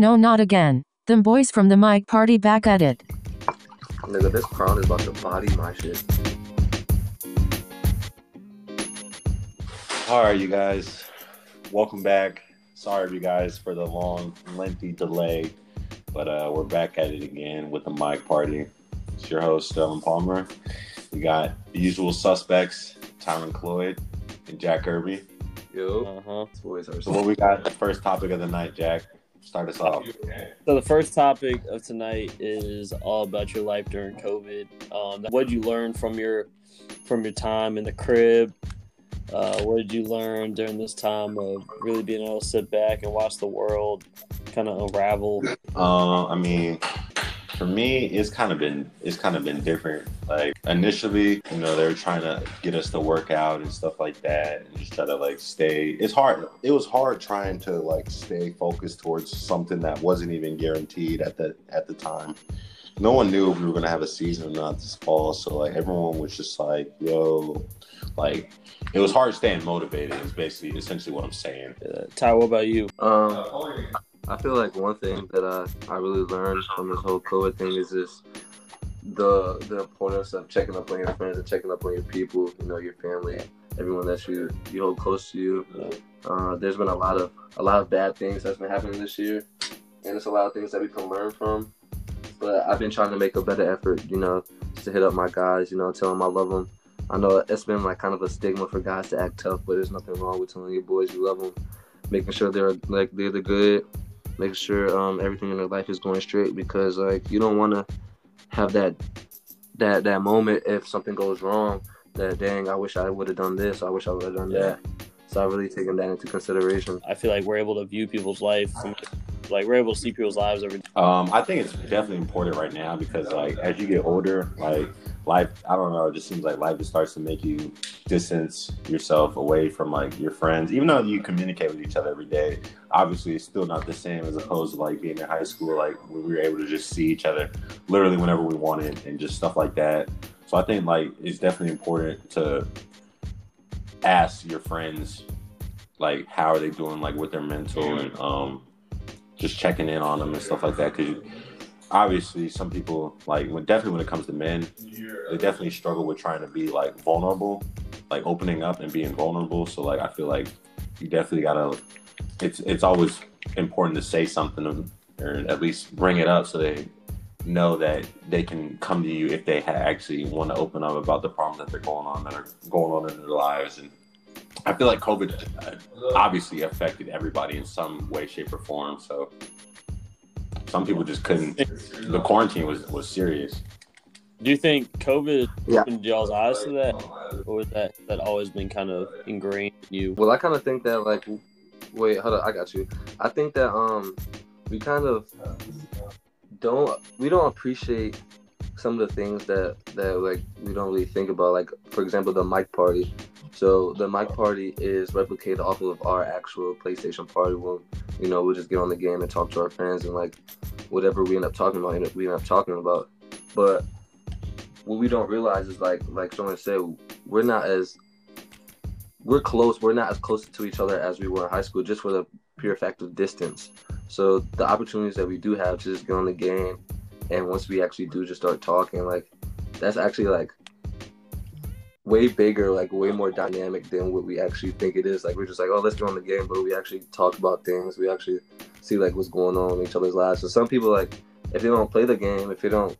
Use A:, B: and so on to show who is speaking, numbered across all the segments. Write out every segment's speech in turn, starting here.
A: no, not again. Them boys from the mic party back at it.
B: Nigga, this crown is about to body my shit.
C: All right, you guys, welcome back. Sorry, you guys, for the long, lengthy delay, but uh, we're back at it again with the mic party. It's your host, Sterling Palmer. We got the usual suspects, Tyren Cloyd and Jack Kirby.
B: Yo,
D: Uh-huh.
B: this boys are
C: So, what we got? The first topic of the night, Jack. Start us off.
D: So the first topic of tonight is all about your life during COVID. Um, what did you learn from your from your time in the crib? Uh, what did you learn during this time of really being able to sit back and watch the world kind of unravel?
C: Uh, I mean, for me, it's kind of been it's kind of been different. Like initially, you know, they were trying to get us to work out and stuff like that, and just try to like stay. It's hard. It was hard trying to like stay focused towards something that wasn't even guaranteed at the at the time. No one knew if we were gonna have a season or not this fall, so like everyone was just like, "Yo," like it was hard staying motivated. Is basically essentially what I'm saying.
D: Uh, Ty, what about you?
B: Um, I feel like one thing that I, I really learned from this whole COVID thing is just the the importance of checking up on your friends and checking up on your people, you know, your family, everyone that you you hold close to you. Uh, there's been a lot of a lot of bad things that's been happening this year, and it's a lot of things that we can learn from. But I've been trying to make a better effort, you know, to hit up my guys, you know, tell them I love them. I know it's been like kind of a stigma for guys to act tough, but there's nothing wrong with telling your boys you love them, making sure they're like they're the good, making sure um, everything in their life is going straight because like you don't want to have that that that moment if something goes wrong that dang I wish I would have done this, I wish I would have done that. So I've really taken that into consideration.
D: I feel like we're able to view people's life, like we're able to see people's lives every.
C: Um, I think it's definitely important right now because like as you get older, like life, I don't know, it just seems like life just starts to make you distance yourself away from like your friends, even though you communicate with each other every day. Obviously, it's still not the same as opposed to like being in high school, like where we were able to just see each other literally whenever we wanted and just stuff like that. So I think like it's definitely important to ask your friends like how are they doing like with their mental and um just checking in on them and stuff like that because obviously some people like when definitely when it comes to men they definitely struggle with trying to be like vulnerable like opening up and being vulnerable. So like i feel like you definitely gotta it's it's always important to say something or at least bring it up so they know that they can come to you if they ha- actually want to open up about the problems that they're going on that are going on in their lives. And i feel like covid uh, obviously affected everybody in some way shape or form. So some people just couldn't the quarantine was was serious
D: Do you think COVID
B: Yeah.
D: opened y'all's eyes to that, or was that that always been kind of ingrained in you?
B: Well, I kind of think that like, wait, hold on, I got you. I think that um, we kind of don't we don't appreciate some of the things that that like we don't really think about. Like for example, the mic party. So the mic party is replicated off of our actual PlayStation party when you know we just get on the game and talk to our friends and like whatever we end up talking about, we end up talking about. But what we don't realize is like like someone said, we're not as we're close. We're not as close to each other as we were in high school, just for the pure fact of distance. So the opportunities that we do have to just get on the game, and once we actually do just start talking, like that's actually like way bigger, like way more dynamic than what we actually think it is. Like we're just like, oh, let's get on the game, but we actually talk about things. We actually see like what's going on in each other's lives. So some people like if they don't play the game, if they don't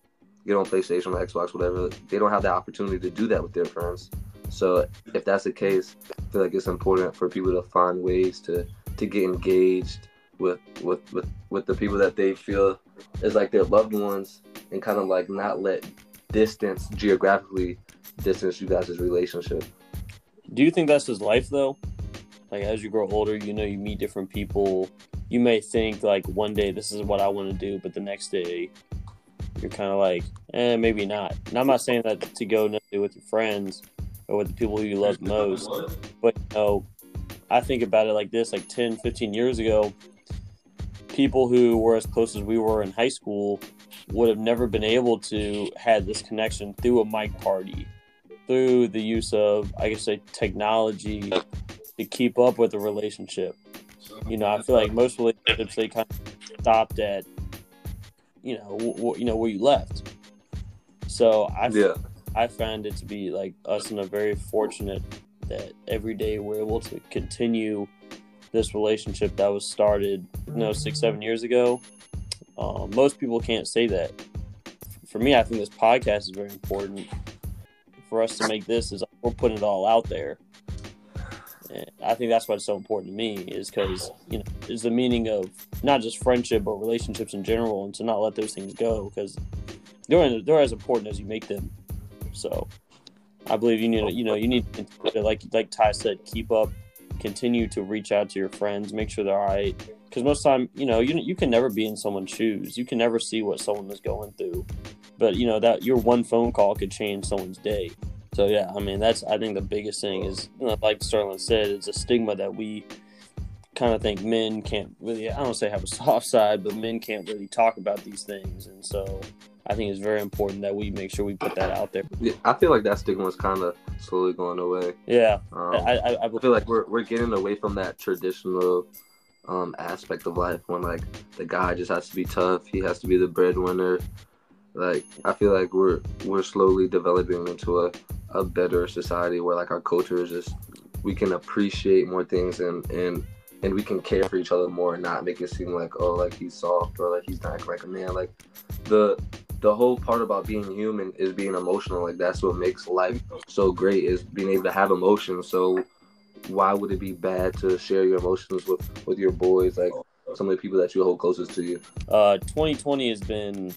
B: get on PlayStation or Xbox, whatever, they don't have the opportunity to do that with their friends. So if that's the case, I feel like it's important for people to find ways to to get engaged with with with, with the people that they feel is like their loved ones and kind of like not let distance geographically distance you guys' relationship.
D: Do you think that's his life though? Like as you grow older, you know, you meet different people. You may think like one day this is what I want to do, but the next day you're kind of like, eh, maybe not. And I'm not saying that to go with your friends or with the people you love most, but you know, I think about it like this: like 10, 15 years ago, people who were as close as we were in high school would have never been able to had this connection through a mic party, through the use of, I guess, say technology to keep up with a relationship. You know, I feel like most relationships they kind of stopped at, you know, w- w- you know where you left. So I
B: Yeah.
D: I find it to be like us in a very fortunate that every day we're able to continue this relationship that was started, you know, six, seven years ago. Um, most people can't say that. For me, I think this podcast is very important. For us to make this is we're putting it all out there. And I think that's why it's so important to me is because you know is the meaning of not just friendship but relationships in general, and to not let those things go because they're they're as important as you make them. So I believe you need to, you know you need to like like Ty said keep up, continue to reach out to your friends, make sure they're all right. Because most time you know you you can never be in someone's shoes. You can never see what someone is going through, but you know that your one phone call could change someone's day. So yeah, I mean that's I think the biggest thing is you know, like Sterling said, it's a stigma that we kind of think men can't really I don't say have a soft side, but men can't really talk about these things, and so I think it's very important that we make sure we put that out there.
B: yeah. I feel like that stigma is kind of slowly going away.
D: Yeah,
B: Um,
D: I, I, I
B: I feel like we're we're getting away from that traditional um, aspect of life when like the guy just has to be tough, he has to be the breadwinner. Like I feel like we're we're slowly developing into a, a better society where like our culture is just we can appreciate more things and and and we can care for each other more and not make it seem like oh like he's soft or like he's not like a man. Like the the whole part about being human is being emotional. Like that's what makes life so great is being able to have emotions. So why would it be bad to share your emotions with with your boys like some of the people that you hold closest to you
D: Uh, 2020 has been,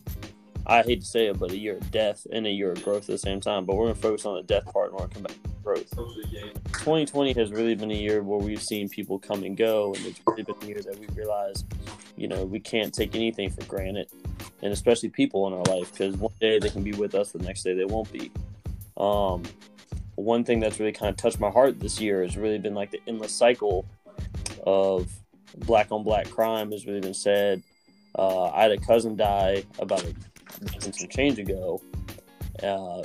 D: I hate to say it, but a year of death and a year of growth at the same time. But we're going to focus on the death part and we're going to come back to growth. 2020 has really been a year where we've seen people come and go, and it's really been a year that we realized, you know, we can't take anything for granted, and especially people in our life, because one day they can be with us, the next day they won't be. Um, one thing that's really kind of touched my heart this year has really been like the endless cycle of black on black crime has really been said. Uh, I had a cousin die about a and change ago uh,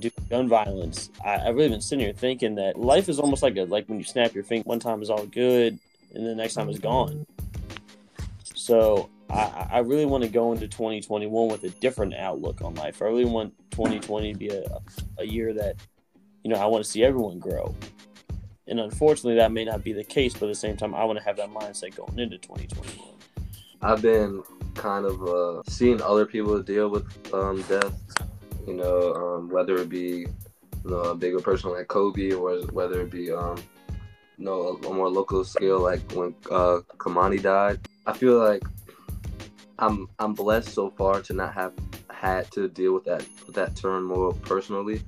D: due to gun violence. I, I've really been sitting here thinking that life is almost like a like when you snap your finger. One time is all good, and the next time is gone. So I, I really want to go into 2021 with a different outlook on life. I really want 2020 to be a, a year that you know I want to see everyone grow. And unfortunately, that may not be the case. But at the same time, I want to have that mindset going into 2021.
B: I've been kind of uh, seeing other people deal with um, death. You know, um, whether it be you know a bigger person like Kobe, or whether it be um, you know a, more local scale like when uh, Kamani died. I feel like I'm I'm blessed so far to not have had to deal with that with that turmoil personally,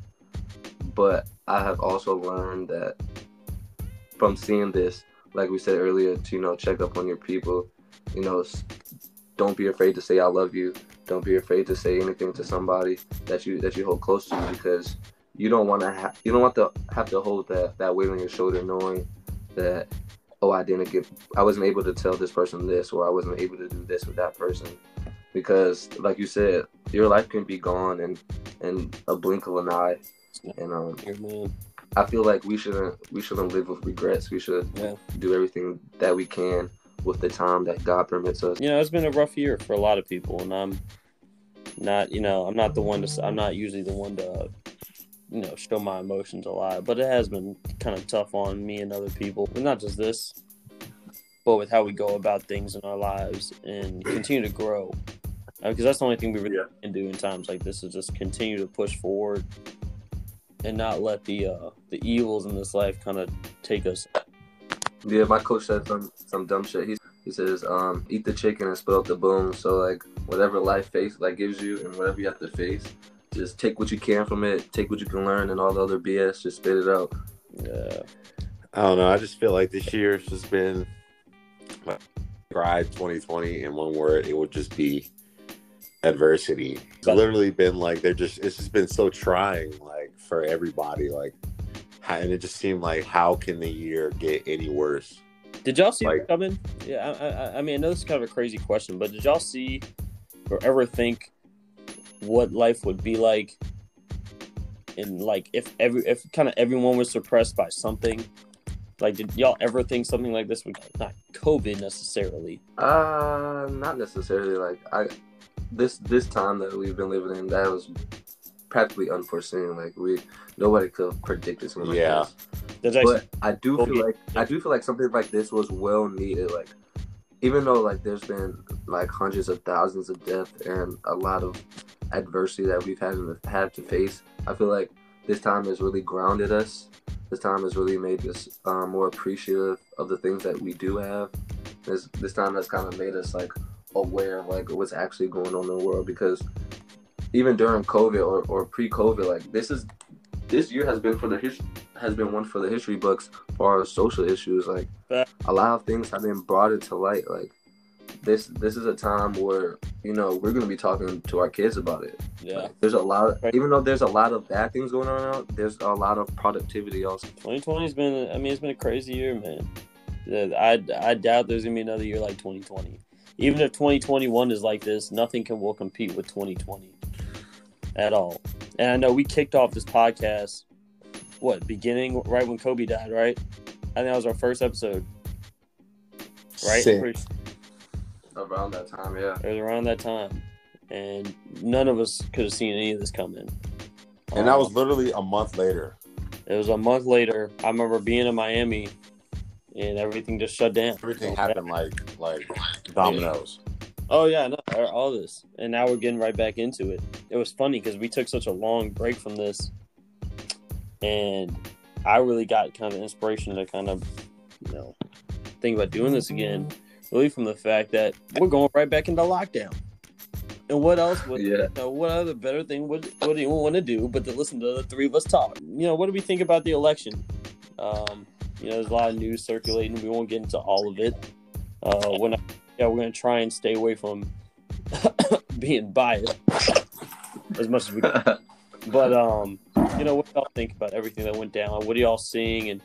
B: but I have also learned that from seeing this, like we said earlier, to you know check up on your people you know don't be afraid to say i love you. Don't be afraid to say anything to somebody that you that you hold close to you because you don't want to have you don't want to have to hold that that weight on your shoulder knowing that oh i didn't get i wasn't able to tell this person this or i wasn't able to do this with that person. Because like you said your life can be gone in in a blink of an eye and um
D: man.
B: i feel like we shouldn't we shouldn't live with regrets we should
D: Yeah.
B: do everything that we can with the time that God permits us.
D: you know, it's been a rough year for a lot of people, and I'm not, you know, I'm not the one to, I'm not usually the one to, you know, show my emotions a lot, but it has been kind of tough on me and other people, and not just this, but with how we go about things in our lives and continue to grow, because that's the only thing we really
C: Yeah.
D: can do in times like this is just continue to push forward and not let the uh, the evils in this life kind of take us.
B: Yeah, my coach said some some dumb shit. He he says, um, eat the chicken and spit out the bones. So like whatever life face like gives you and whatever you have to face, just take what you can from it, take what you can learn, and all the other BS, just spit it out.
D: Yeah,
C: I don't know. I just feel like this year has just been describe 2020 in one word. It would just be adversity. It's literally been like they're just. It's just been so trying, like for everybody. Like, how- and it just seemed like how can the year get any worse?
D: Did y'all see
C: Like-
D: it coming? Yeah, I, I, I mean, I know this is kind of a crazy question, but did y'all see or ever think what life would be like in like if every if kind of everyone was suppressed by something, Like, did y'all ever think something like this would not COVID necessarily?
B: Uh, not necessarily. Like I, this this time that we've been living in, that was practically unforeseen. Like we, nobody could have predicted something
C: Yeah.
B: like this.
D: That's actually
B: But I do
D: Okay.
B: feel like I do feel like something like this was well needed. Like even though like there's been like hundreds of thousands of deaths and a lot of adversity that we've had to had to face, I feel like this time has really grounded us. This time has really made us uh, more appreciative of the things that we do have. This this time has kind of made us like aware of like what's actually going on in the world because even during COVID or, or pre-COVID, like this is this year has been for the his, has been one for the history books for our social issues. Like a lot of things have been brought into light. Like this this is a time where you know we're gonna be talking to our kids about it.
D: yeah.
B: Like, there's a lot of even though there's a lot of bad things going on out, there's a lot of productivity also.
D: 2020's been. I mean, it's been a crazy year, man. I I doubt there's gonna be another year like 2020. Even if 2021 is like this, nothing can will compete with 2020 at all. And I know we kicked off this podcast. What beginning right when Kobe died, right? I think that was our first episode, right?
C: Sick.
D: Pretty-
B: Around that time, yeah.
D: It was around that time, and none of us could have seen any of this coming.
C: And that
D: Um,
C: was literally a month later.
D: It was a month later. I remember being in Miami, and everything just shut down.
C: Everything happened like like dominoes.
D: Oh yeah, no, all this, and now we're getting right back into it. It was funny because we took such a long break from this, and I really got kind of inspiration to kind of, you know, think about doing this again. Really, from the fact that we're going right back into lockdown. And what else would
B: Yeah.
D: you know, what other better thing would would anyone want to do but to listen to the three of us talk? You know, what do we think about the election? Um, you know, there's a lot of news circulating. We won't get into all of it. Uh, we're not, yeah, we're gonna try and stay away from being biased as much as we can. But um, you know, what y'all think about everything that went down? What are y'all seeing, and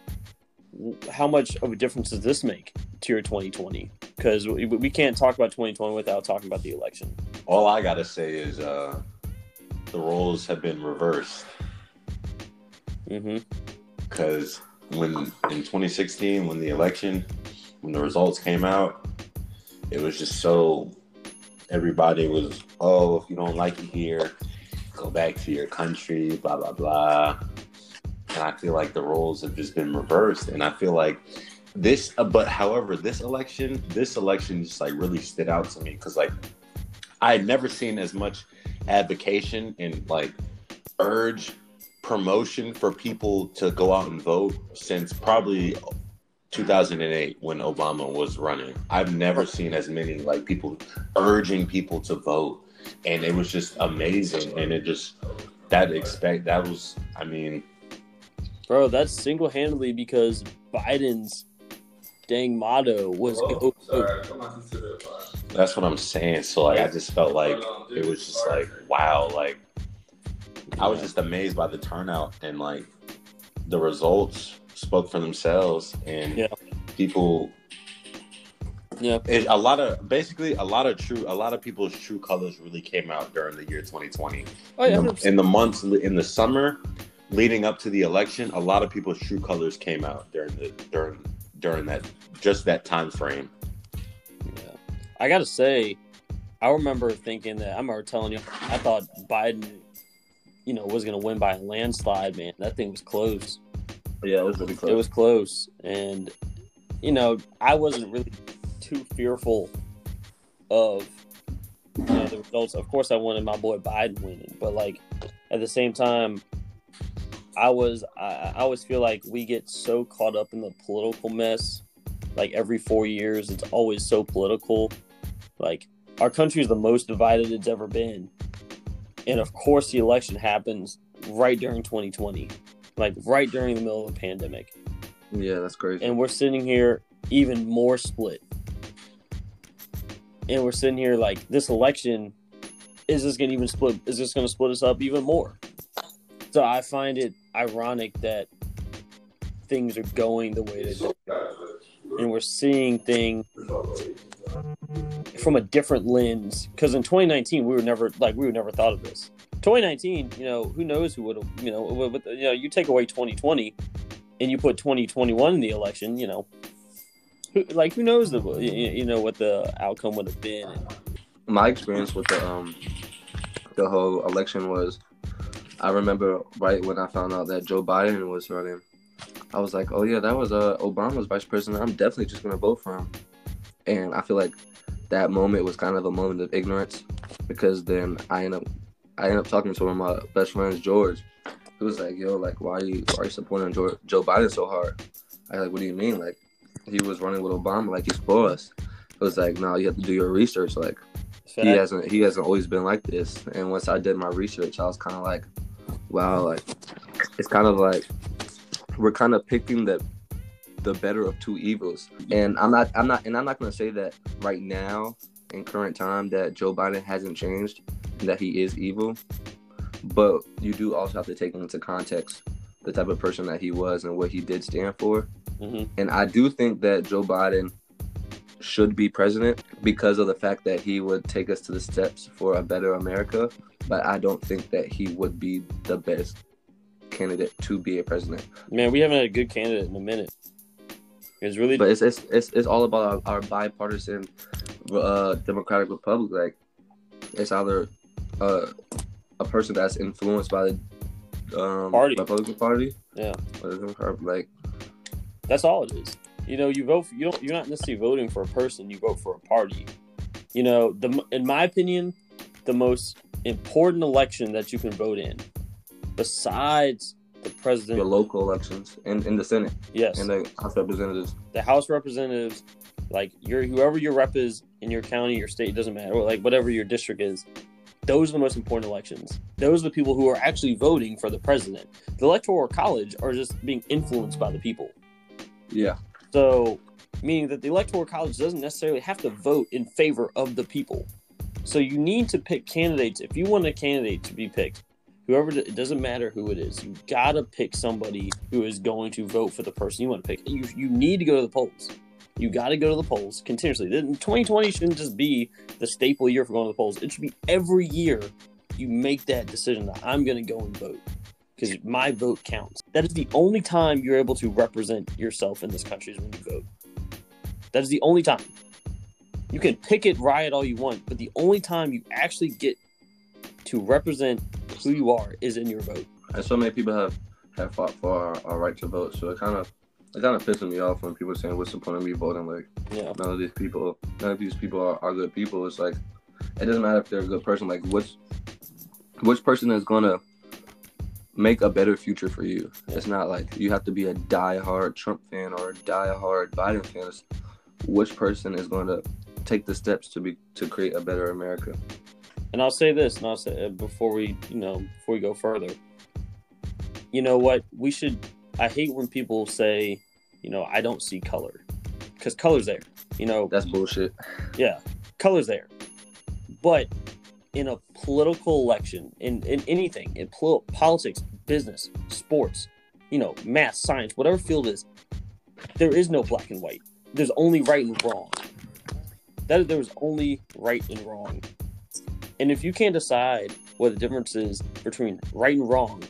D: how much of a difference does this make to your 2020? Because we, we can't talk about 2020 without talking about the election.
C: All I gotta say is uh the roles have been reversed
D: Mm-hmm.
C: because when in 2016 when the election when the results came out it was just so everybody was oh if you don't like it here go back to your country blah blah blah. And i feel like the roles have just been reversed. And i feel like this uh, but however this election this election just like really stood out to me because like i had never seen as much advocation and like urge promotion for people to go out and vote since probably 2008 when Obama was running. I've never seen as many like people urging people to vote and it was just amazing and it just that expect that was I mean.
D: Bro, that's single handedly because Biden's dang motto was go, go.
C: that's what I'm saying so like I just felt like it was just like wow like I was just amazed by the turnout and like the results spoke for themselves and
D: Yeah.
C: people
D: Yeah.
C: it, a lot of basically a lot of true a lot of people's true colors really came out during the year 2020
D: Oh yeah.
C: in, the, in the months in the summer leading up to the election a lot of people's true colors came out during the during during that just that time frame
D: Yeah. I gotta say, I remember thinking that I remember telling you I thought Biden, you know, was gonna win by a landslide. Man, that thing was close.
B: Yeah, it was really close.
D: It was close, and you know, I wasn't really too fearful of you know, the results. Of course, I wanted my boy Biden winning, but like at the same time, I was I, I always feel like we get so caught up in the political mess. Like every four years, it's always so political. Like our country is the most divided it's ever been, and of course, the election happens right during 2020, like right during the middle of the pandemic
B: yeah, that's crazy.
D: and we're sitting here even more split. And we're sitting here like this election is this going to even split? Is this going to split us up even more? So I find it ironic that things are going the way they do, and we're seeing things from a different lens. Because in 2019, we were never like we would never thought of this. 2019, you know, who knows who would have, you know, with, you know, you take away 2020, and you put 2021 in the election, you know, who, like who knows the you know what the outcome would have been.
B: my experience with the um the whole election was I remember right when I found out that Joe Biden was running, I was like, Oh yeah, that was uh Obama's vice president. I'm definitely just gonna vote for him. And I feel like that moment was kind of a moment of ignorance because then I end up I ended up talking to one of my best friends, George. He was like, Yo, like why are you why are you supporting Joe, Joe Biden so hard? I was like, What do you mean? Like he was running with Obama like he's for us. It was like, no, you have to do your research. Like he hasn't he hasn't always been like this. And once I did my research, I was kind of like, wow, like it's kind of like we're kind of picking the the better of two evils. And I'm not I'm not and I'm not gonna say that right now in current time that Joe Biden hasn't changed that he is evil. But you do also have to take into context the type of person that he was and what he did stand for.
D: Mhm.
B: And I do think that Joe Biden should be president because of the fact that he would take us to the steps for a better America. But I don't think that he would be the best candidate to be a president.
D: Man, we haven't had a good candidate in a minute. It's really
B: But it's it's it's, it's all about our, our bipartisan uh, democratic republic. Like it's either uh, a person that's influenced by the um,
D: Party.
B: Republican Party,
D: Yeah.
B: or the Democrat- like
D: That's all it is. You know, you vote. For, you don't. You're not necessarily voting for a person. You vote for a party. You know, the in my opinion, the most important election that you can vote in, besides the president,
B: the local elections and in the Senate
D: yes,
B: and the House Representatives.
D: the House representatives, like your whoever your rep is in your county, your state, doesn't matter, or like whatever your district is. Those are the most important elections. Those are the people who are actually voting for the president. The electoral college are just being influenced by the people.
B: Yeah.
D: So, meaning that the electoral college doesn't necessarily have to vote in favor of the people. So you need to pick candidates. If you want a candidate to be picked, whoever it doesn't matter who it is, you gotta pick somebody who is going to vote for the person you want to pick. You you need to go to the polls. You got to go to the polls continuously. 2020 shouldn't just be the staple year for going to the polls. It should be every year you make that decision that I'm going to go and vote because my vote counts. That is the only time you're able to represent yourself in this country is when you vote. That is the only time. You can picket, riot all you want, but the only time you actually get to represent who you are is in your vote.
B: And so many people have have fought for our, our right to vote. So it kind of it kind of pisses me off when people are saying what's the point of me voting? Like
D: Yeah.
B: none of these people, none of these people are, are good people. It's like it doesn't matter if they're a good person. Like which which person is gonna make a better future for you? It's not like you have to be a die-hard Trump fan or a die-hard Biden fan. It's which person is going to take the steps to be to create a better America?
D: And I'll say this, and I'll say uh, before we, you know, before we go further, you know what? We should. I hate when people say, you know, I don't see color, because color's there. You know,
B: That's bullshit.
D: yeah, color's there. But in a political election, in, in anything, in pol- politics, business, sports, you know, math, science, whatever field is, there is no black and white. There's only right and wrong. That there is only right and wrong. And if you can't decide what the difference is between right and wrong,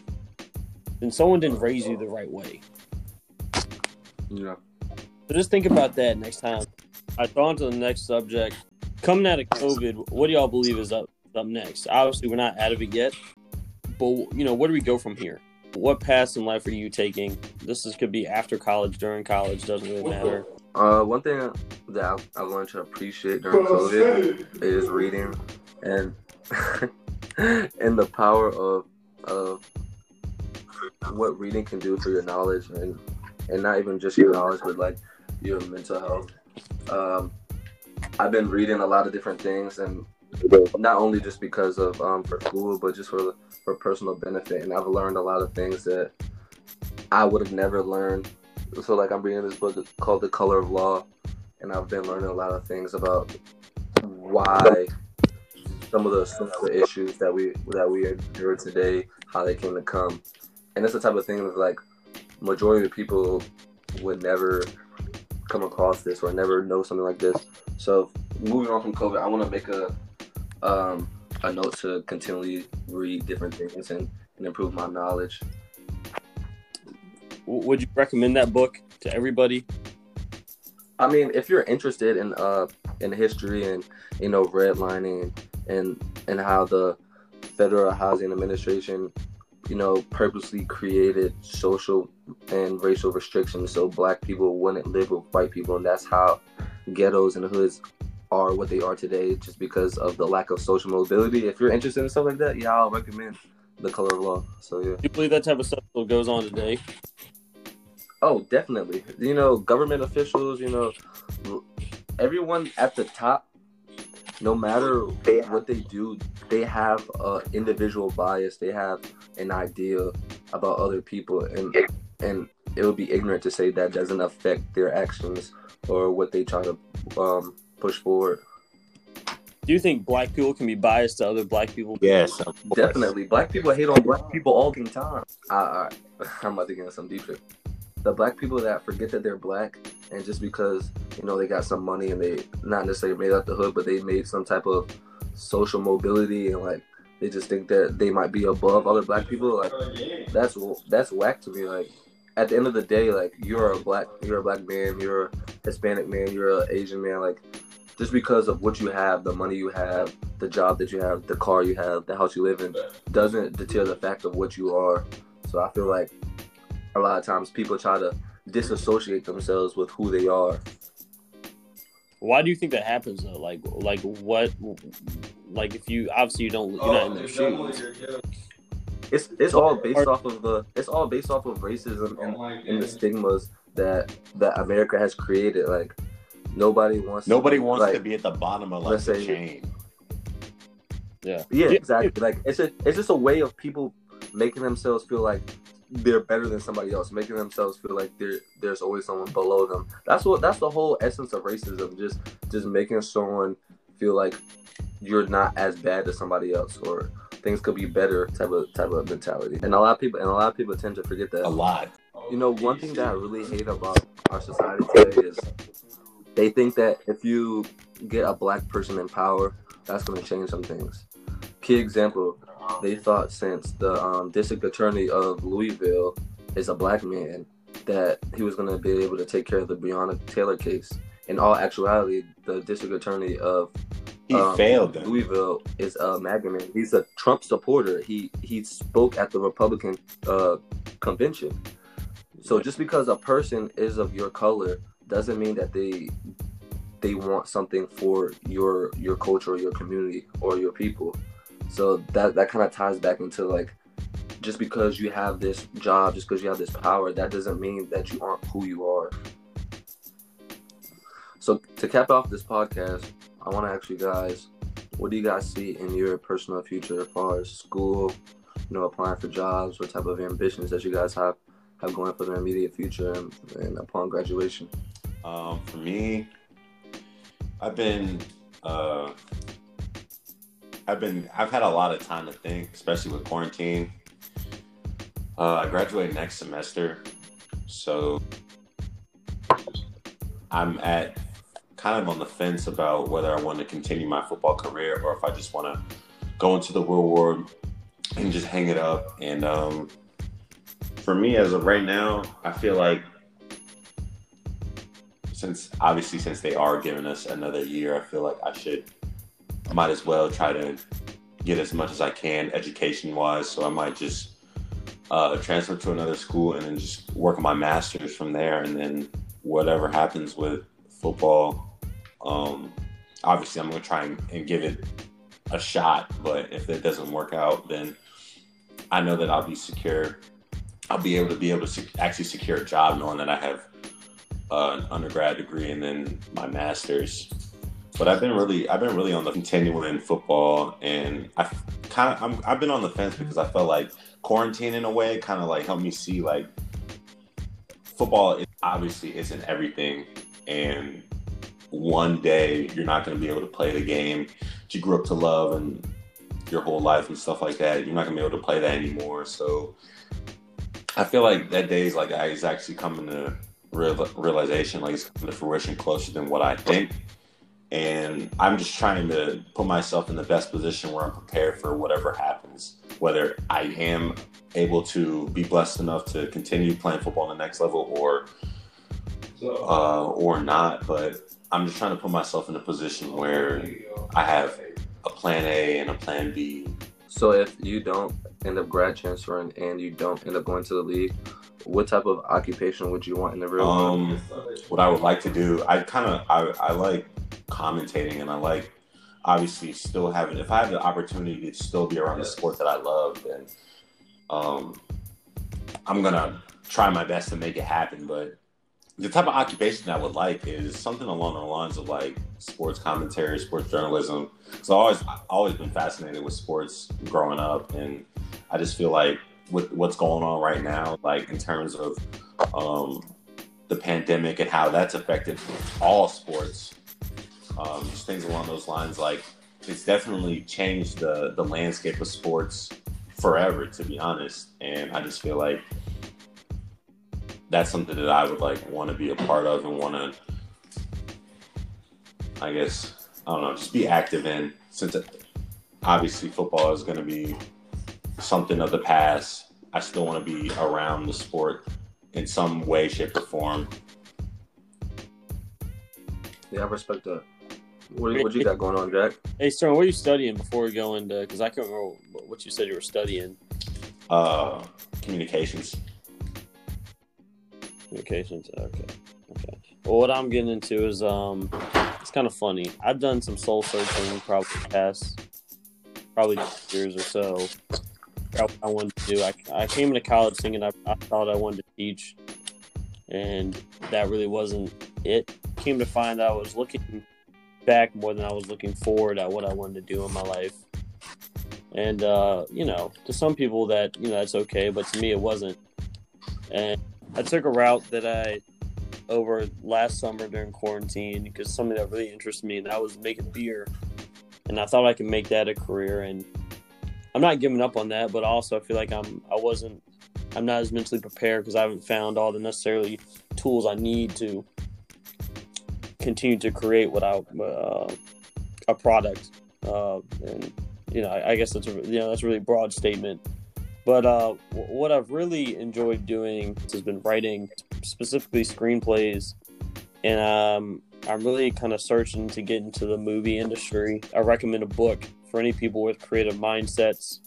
D: then someone didn't raise you the right way.
B: Yeah.
D: So just think about that next time. I throw on to the next subject. Coming out of COVID, what do y'all believe is up up next? Obviously, we're not out of it yet, but you know, where do we go from here? What paths in life are you taking? This is could be after college, during college, doesn't really matter.
B: Uh, one thing that I, I learned to appreciate during COVID is reading and and the power of of what reading can do for your knowledge and and not even just your knowledge, but like your mental health. Um, I've been reading a lot of different things, and not only just because of um, for school, but just for for personal benefit. And I've learned a lot of things that I would have never learned so like I'm reading this book called The Color of Law, and I've been learning a lot of things about why some of the some of the issues that we that we endure today, how they came to come, and it's the type of thing that like majority of people would never come across this or never know something like this. So moving on from COVID, I want to make a um, a note to continually read different things and, and improve my knowledge.
D: Would you recommend that book to everybody?
B: I mean, if you're interested in uh in history and you know redlining and and how the Federal Housing Administration, you know, purposely created social and racial restrictions so black people wouldn't live with white people, and that's how ghettos and hoods are what they are today, just because of the lack of social mobility. If you're interested in stuff like that, yeah, I'll recommend The Color of Law. So yeah.
D: Do you believe that type of stuff still goes on today?
B: Oh, definitely. You know, government officials, you know, everyone at the top, no matter what they do, they have a individual bias. They have an idea about other people, and and it would be ignorant to say that doesn't affect their actions or what they try to um, push forward.
D: Do you think black people can be biased to other black people?
C: Yes, of.
B: Definitely, black people hate on black people all the time. I, I, I'm about to get into some deep shit. The black people that forget that they're black, and just because you know they got some money and they not necessarily made out the hood, but they made some type of social mobility and like they just think that they might be above other black people. Like that's that's whack to me. Like at the end of the day, like you're a black you're a black man, you're a Hispanic man, you're an Asian man. Like just because of what you have, the money you have, the job that you have, the car you have, the house you live in, doesn't deter the fact of what you are. So I feel like a lot of times people try to disassociate themselves with who they are.
D: Why do you think that happens though? Like, like what? Like, if you obviously you don't, you're not in their shoes.
B: It's it's all based off of the it's all based off of racism and, like and the stigmas that that America has created. Like nobody wants
C: Nobody
B: to,
C: wants
B: like,
C: to be at the bottom of like
B: let's
C: the
B: say-
C: chain.
D: Yeah.
B: Yeah, exactly. Like it's a it's just a way of people making themselves feel like they're better than somebody else, making themselves feel like there there's always someone below them. That's what that's the whole essence of racism. Just just making someone feel like you're not as bad as somebody else or things could be better type of type of mentality. And a lot of people and a lot of people tend to forget that.
C: A lot.
B: You know, one thing that I really hate about our society today is they think that if you get a black person in power, that's going to change some things. Key example, they thought since the um, district attorney of Louisville is a black man, that he was going to be able to take care of the Breonna Taylor case. In all actuality, the district attorney of
C: He
B: um,
C: failed them.
B: Louisville is a man. He's a Trump supporter. He he spoke at the Republican uh, convention. So just because a person is of your color doesn't mean that they they want something for your your culture or your community or your people. So that that kind of ties back into like just because you have this job, just because you have this power, that doesn't mean that you aren't who you are. So to cap off this podcast, I want to ask you guys, what do you guys see in your personal future as far as school, you know, applying for jobs, what type of ambitions that you guys have have going for the immediate future and, and upon graduation?
C: Um, for me, I've been, uh, I've been, I've had a lot of time to think, especially with quarantine. Uh, I graduate next semester, so I'm at kind of on the fence about whether I want to continue my football career or if I just want to go into the real world and just hang it up. And um, for me, as of right now, I feel like since obviously since they are giving us another year, I feel like I should I might as well try to get as much as I can education wise. So I might just uh, transfer to another school and then just work on my masters from there, and then whatever happens with football, um, obviously I'm gonna try and, and give it a shot. But if it doesn't work out, then I know that I'll be secure. I'll be able to be able to sec- actually secure a job knowing that I have uh, an undergrad degree and then my master's. But I've been really, I've been really on the continuing football, and I kind of, I'm, I've been on the fence because I felt like quarantine in a way kind of like helped me see like football is, obviously isn't everything, and one day you're not going to be able to play the game you grew up to love and your whole life and stuff like that. You're not going to be able to play that anymore. So I feel like that day is like is actually coming to real, realization, like it's coming to fruition closer than what I think. And I'm just trying to put myself in the best position where I'm prepared for whatever happens. Whether I am able to be blessed enough to continue playing football on the next level, or uh, or not, but I'm just trying to put myself in a position where I have a plan A and a plan B.
B: So if you don't end up grad transferring and you don't end up going to the league, what type of occupation would you want in the real world?
C: Um, what I would like to do, I kind of I, I like commentating and I like obviously still having if I have the opportunity to still be around the sport that I love, then um, I'm gonna try my best to make it happen. But the type of occupation I would like is something along the lines of like sports commentary, sports journalism. So I always I've always been fascinated with sports growing up, and I just feel like with what's going on right now, like in terms of um, the pandemic and how that's affected all sports, um, just things along those lines. Like it's definitely changed the the landscape of sports forever, to be honest. And I just feel like that's something that I would like want to be a part of and want to, I guess, I don't know, just be active in. Since it, obviously football is going to be something of the past, I still want to be around the sport in some way, shape, or form.
B: Yeah, I respect that. What, what you got going on, Jack?
D: Hey, Stern, what are you studying before we go into? Because I can't remember what you said you were studying.
C: Uh, communications.
D: Communications. Okay. Okay. Well, what I'm getting into is um, it's kind of funny. I've done some soul searching probably the past probably years or so. I wanted to do. I, I came into college thinking I, I thought I wanted to teach, and that really wasn't it. Came to find I was looking back more than I was looking forward at what I wanted to do in my life. And uh, you know, to some people that you know that's okay, but to me it wasn't. And I took a route that I over last summer during quarantine because something that really interested me, and that was making beer. And I thought I could make that a career, and I'm not giving up on that, but also I feel like I'm I wasn't I'm not as mentally prepared because I haven't found all the necessarily tools I need to continue to create without uh, a product. Uh, and you know, I, I, guess that's a you know that's a really broad statement. But uh, what I've really enjoyed doing has been writing, specifically screenplays, and um, I'm really kind of searching to get into the movie industry. I recommend a book for any people with creative mindsets.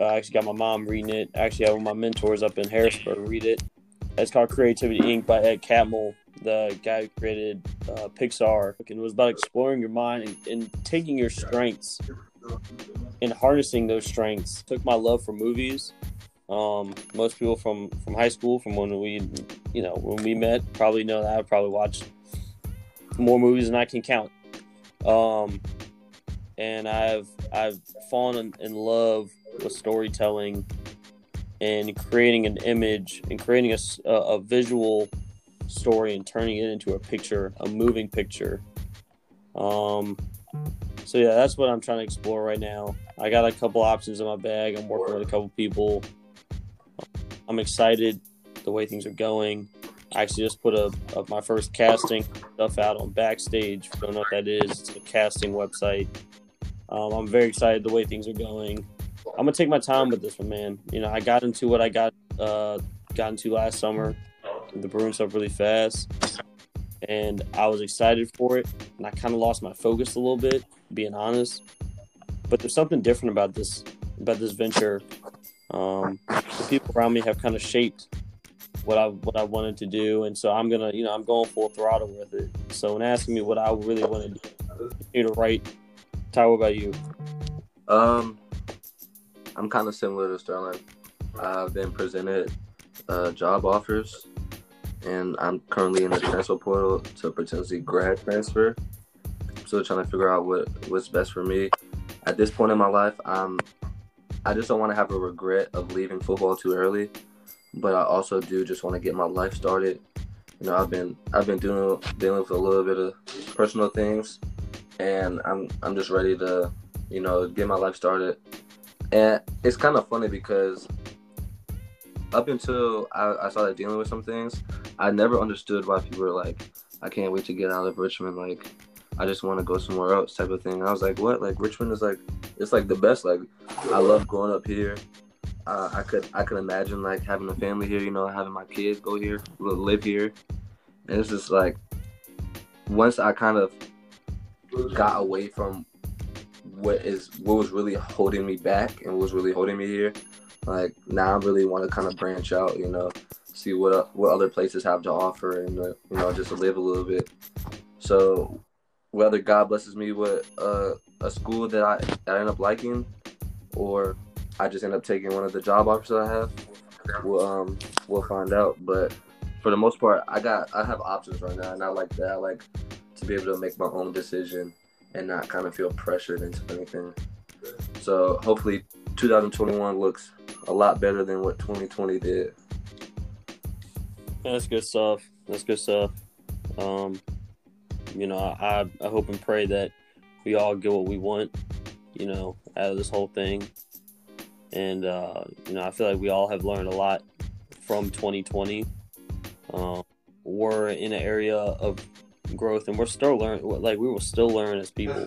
D: I actually got my mom reading it. I actually have one of my mentors up in Harrisburg read it. It's called Creativity Inc. by Ed Catmull the guy who created uh, Pixar, and it was about exploring your mind and, and, taking your strengths and harnessing those strengths. Took my love for movies. Um, most people from from high school, from when we, you know, when we met, probably know that I probably watched more movies than I can count. Um, and I've I've fallen in, love with storytelling and creating an image and creating a, a visual story and turning it into a picture, a moving picture. Um, so yeah, that's what I'm trying to explore right now. I got a couple options in my bag. I'm working with a couple people. I'm excited the way things are going. I actually just put a, a my first casting stuff out on Backstage. You don't know what that is, it's a casting website. Um, I'm very excited the way things are going. I'm gonna take my time with this one, man. You know, I got into what I got uh, got into last summer the brewing stuff really fast, and I was excited for it, and I kind of lost my focus a little bit, being honest. But there's something different about this about this venture. Um, the people around me have kind of shaped what I what I wanted to do, and so I'm gonna, you know, I'm going full throttle with it. So when asking me what I really want to do, you to write. Ty, what about you?
B: Um, I'm kind of similar to Sterling. I've been presented uh, job offers and I'm currently in the transfer portal to potentially grad transfer. I'm still trying to figure out what what's best for me. At this point in my life, I'm I just don't want to have a regret of leaving football too early, but I also do just want to get my life started. You know, I've been I've been doing dealing with a little bit of personal things, and I'm I'm just ready to you know get my life started. And it's kind of funny because up until I, I started dealing with some things, I never understood why people were like, I can't wait to get out of Richmond. Like, I just want to go somewhere else, type of thing. I was like, what? Like Richmond is like, it's like the best. Like, I love growing up here. Uh, I could I could imagine like having a family here, you know, having my kids go here, live here, and it's just like once I kind of got away from what is what was really holding me back and what was really holding me here, like now I really want to kind of branch out, you know, see what what other places have to offer, and uh, you know just live a little bit. So whether God blesses me with uh, a school that I, I end up liking, or I just end up taking one of the job offers that I have, we'll um we'll find out. But for the most part, I got I have options right now, and I like that. I like to be able to make my own decision and not kind of feel pressured into anything. So hopefully, 2021 looks a lot better than what 2020 did.
D: That's good stuff. That's good stuff. Um, you know, I I hope and pray that we all get what we want, you know, out of this whole thing. And uh, you know, I feel like we all have learned a lot from 2020. Um, we're in an area of growth, and we're still learning. Like we will still learn as people,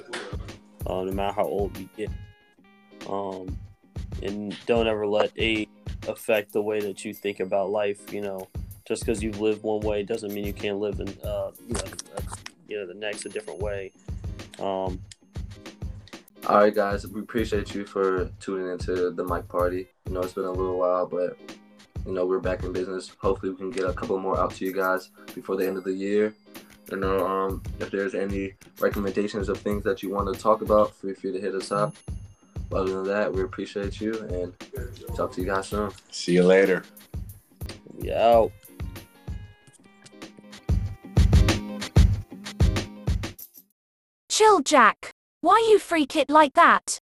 D: uh, no matter how old we get. Um, and don't ever let age affect the way that you think about life. You know, just because you've lived one way doesn't mean you can't live in uh, you know, uh, you know the next a different way. Um,
B: All right, guys, we appreciate you for tuning into the mic party. You know, it's been a little while, but you know we're back in business. Hopefully, we can get a couple more out to you guys before the end of the year. You know, um, if there's any recommendations of things that you want to talk about, feel free to hit us up. But other than that, we appreciate you and talk to you guys soon.
C: See you later.
D: we
E: Chill, Jack. Why you freak it like that?